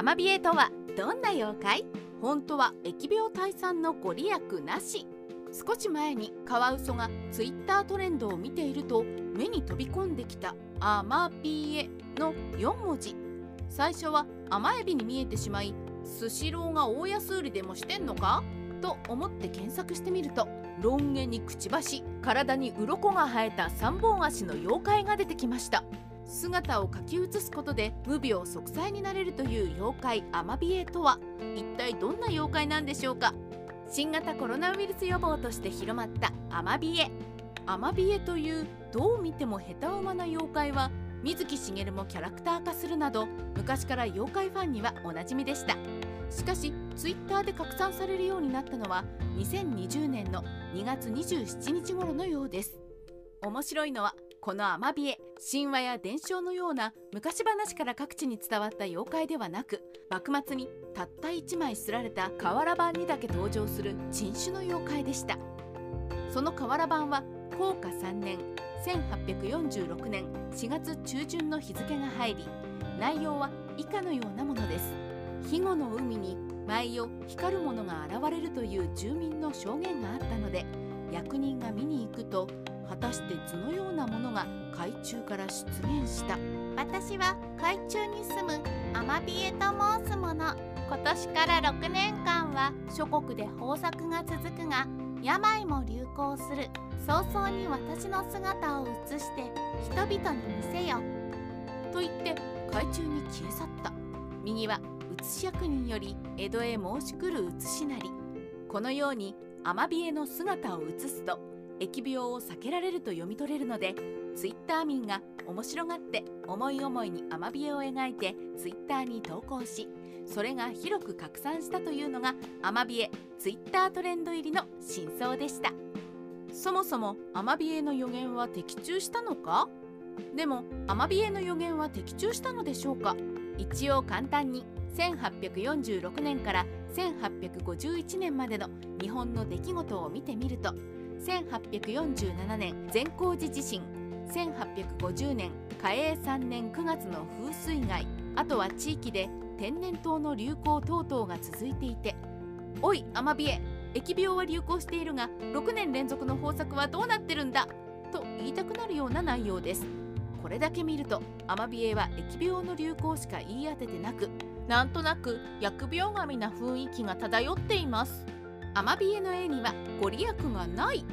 アマビエとはどんな妖怪？本当は疫病退散のご利益なし。少し前にカワウソがツイッタートレンドを見ていると目に飛び込んできた「アマビエ」の4文字。最初は甘エビに見えてしまいスシローが大安売りでもしてんのか？と思って検索してみるとロン毛にくちばし体に鱗が生えた3本足の妖怪が出てきました。姿を書き写すことで無病息災になれるという妖怪アマビエとは一体どんな妖怪なんでしょうか？新型コロナウイルス予防として広まったアマビエ。アマビエというどう見ても下手馬な妖怪は水木しげるもキャラクター化するなど昔から妖怪ファンにはおなじみでした。しかしツイッターで拡散されるようになったのは2020年の2月27日頃のようです。面白いのはこのアマビエ神話や伝承のような昔話から各地に伝わった妖怪ではなく幕末にたった1枚刷られた瓦版にだけ登場する珍種の妖怪でした。その瓦版は高価3年1846年4月中旬の日付が入り内容は以下のようなものです。肥後の海に毎夜光るものが現れるという住民の証言があったので役人が見に行くと果たして図のようなものが海中から出現した？私は海中に住むアマビエと申すもの。今年から6年間は諸国で豊作が続くが病も流行する。早々に私の姿を映して人々に見せよと言って海中に消え去った。右は写し役人より江戸へ申し来る写しなり。このようにアマビエの姿を写すと疫病を避けられると読み取れるのでツイッター民が面白がって思い思いにアマビエを描いてツイッターに投稿しそれが広く拡散したというのがアマビエツイッタートレンド入りの真相でした。そもそもアマビエの予言は的中したのか？でもアマビエの予言は的中したのでしょうか？一応簡単に1846年から1851年までの日本の出来事を見てみると1847年善光寺地震。1850年嘉永3年9月の風水害。あとは地域で天然痘の流行等々が続いていて「おいアマビエ疫病は流行しているが6年連続の豊作はどうなってるんだ!」と言いたくなるような内容です。これだけ見るとアマビエは疫病の流行しか言い当ててなくなんとなく疫病神な雰囲気が漂っています。アマビエの絵にはご利益がない。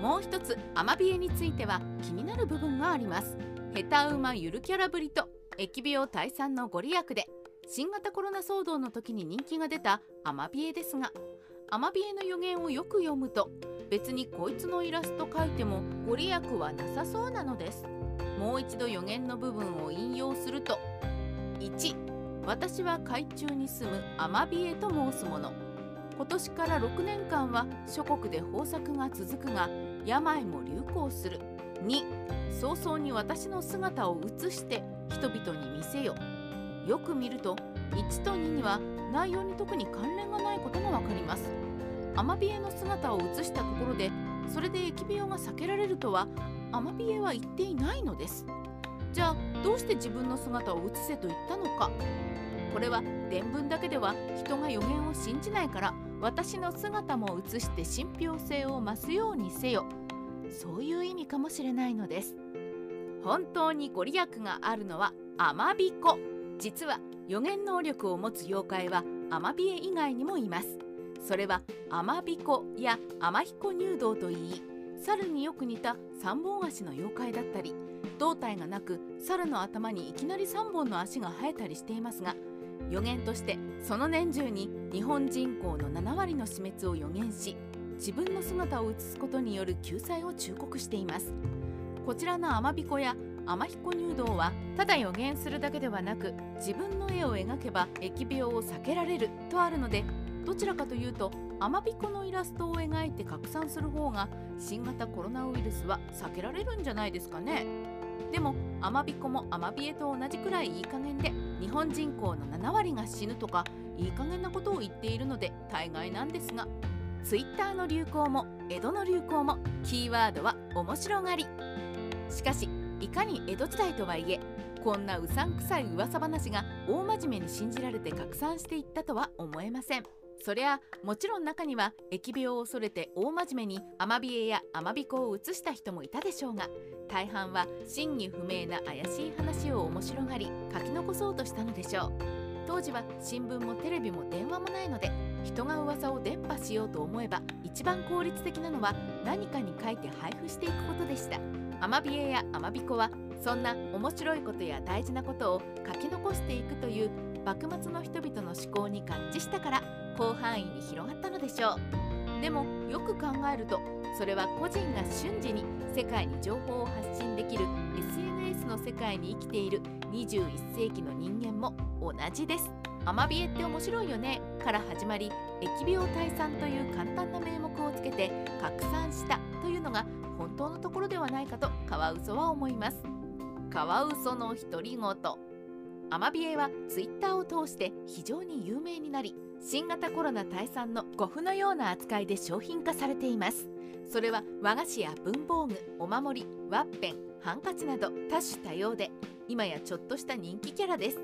もう一つアマビエについては気になる部分があります。下手馬ゆるキャラぶりと疫病退散のご利益で新型コロナ騒動の時に人気が出たアマビエですがアマビエの予言をよく読むと別にこいつのイラスト描いてもご利益はなさそうなのです。もう一度予言の部分を引用すると1私は海中に住むアマビエと申すもの。今年から6年間は諸国で豊作が続くが病も流行する。2早々に私の姿を映して人々に見せよよく見ると1と2には内容に特に関連がないことがわかります。アマビエの姿を映したところでそれで疫病が避けられるとはアマビエは言っていないのです。じゃあどうして自分の姿を映せと言ったのか。これは伝聞だけでは人が予言を信じないから。私の姿も映して信憑性を増すようにせよ。そういう意味かもしれないのです。本当にご利益があるのはアマビコ。実は予言能力を持つ妖怪はアマビエ以外にもいます。それはアマビコやアマヒコ入道といい猿によく似た3本足の妖怪だったり胴体がなく猿の頭にいきなり3本の足が生えたりしていますが予言としてその年中に日本人口の7割の死滅を予言し自分の姿を映すことによる救済を忠告しています。こちらのアマビコやアマヒコ入道はただ予言するだけではなく自分の絵を描けば疫病を避けられるとあるのでどちらかというとアマビコのイラストを描いて拡散する方が新型コロナウイルスは避けられるんじゃないですかね。でもアマビコもアマビエと同じくらいいい加減で日本人口の7割が死ぬとかいい加減なことを言っているので大概なんですがツイッターの流行も江戸の流行もキーワードは面白がり。しかしいかに江戸時代とはいえこんなうさんくさい噂話が大真面目に信じられて拡散していったとは思えません。そりゃもちろん中には疫病を恐れて大真面目にアマビエやアマビコを移した人もいたでしょうが大半は真偽不明な怪しい話を面白がり書き残そうとしたのでしょう。当時は新聞もテレビも電話もないので人が噂を伝播しようと思えば一番効率的なのは何かに書いて配布していくことでした。アマビエやアマビコはそんな面白いことや大事なことを書き残していくという幕末の人々の思考に合致したから広範囲に広がったのでしょう。でもよく考えるとそれは個人が瞬時に世界に情報を発信できる SNS の世界に生きている21世紀の人間も同じです。アマビエって面白いよね。から始まり疫病退散という簡単な名目をつけて拡散したというのが本当のところではないかとカワウソは思います。カワウソの独り言。アマビエはツイッターを通して非常に有名になり新型コロナ退散の護符のような扱いで商品化されています。それは和菓子や文房具お守りワッペンハンカチなど多種多様で今やちょっとした人気キャラです。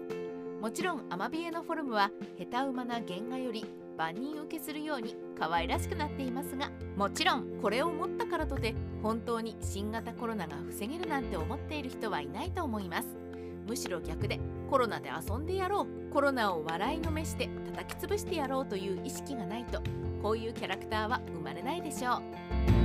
もちろんアマビエのフォルムは下手馬な原画より万人受けするように可愛らしくなっていますがもちろんこれを持ったからとて本当に新型コロナが防げるなんて思っている人はいないと思います。むしろ逆でコロナで遊んでやろう。コロナを笑いのめして叩き潰してやろうという意識がないと。こういうキャラクターは生まれないでしょう。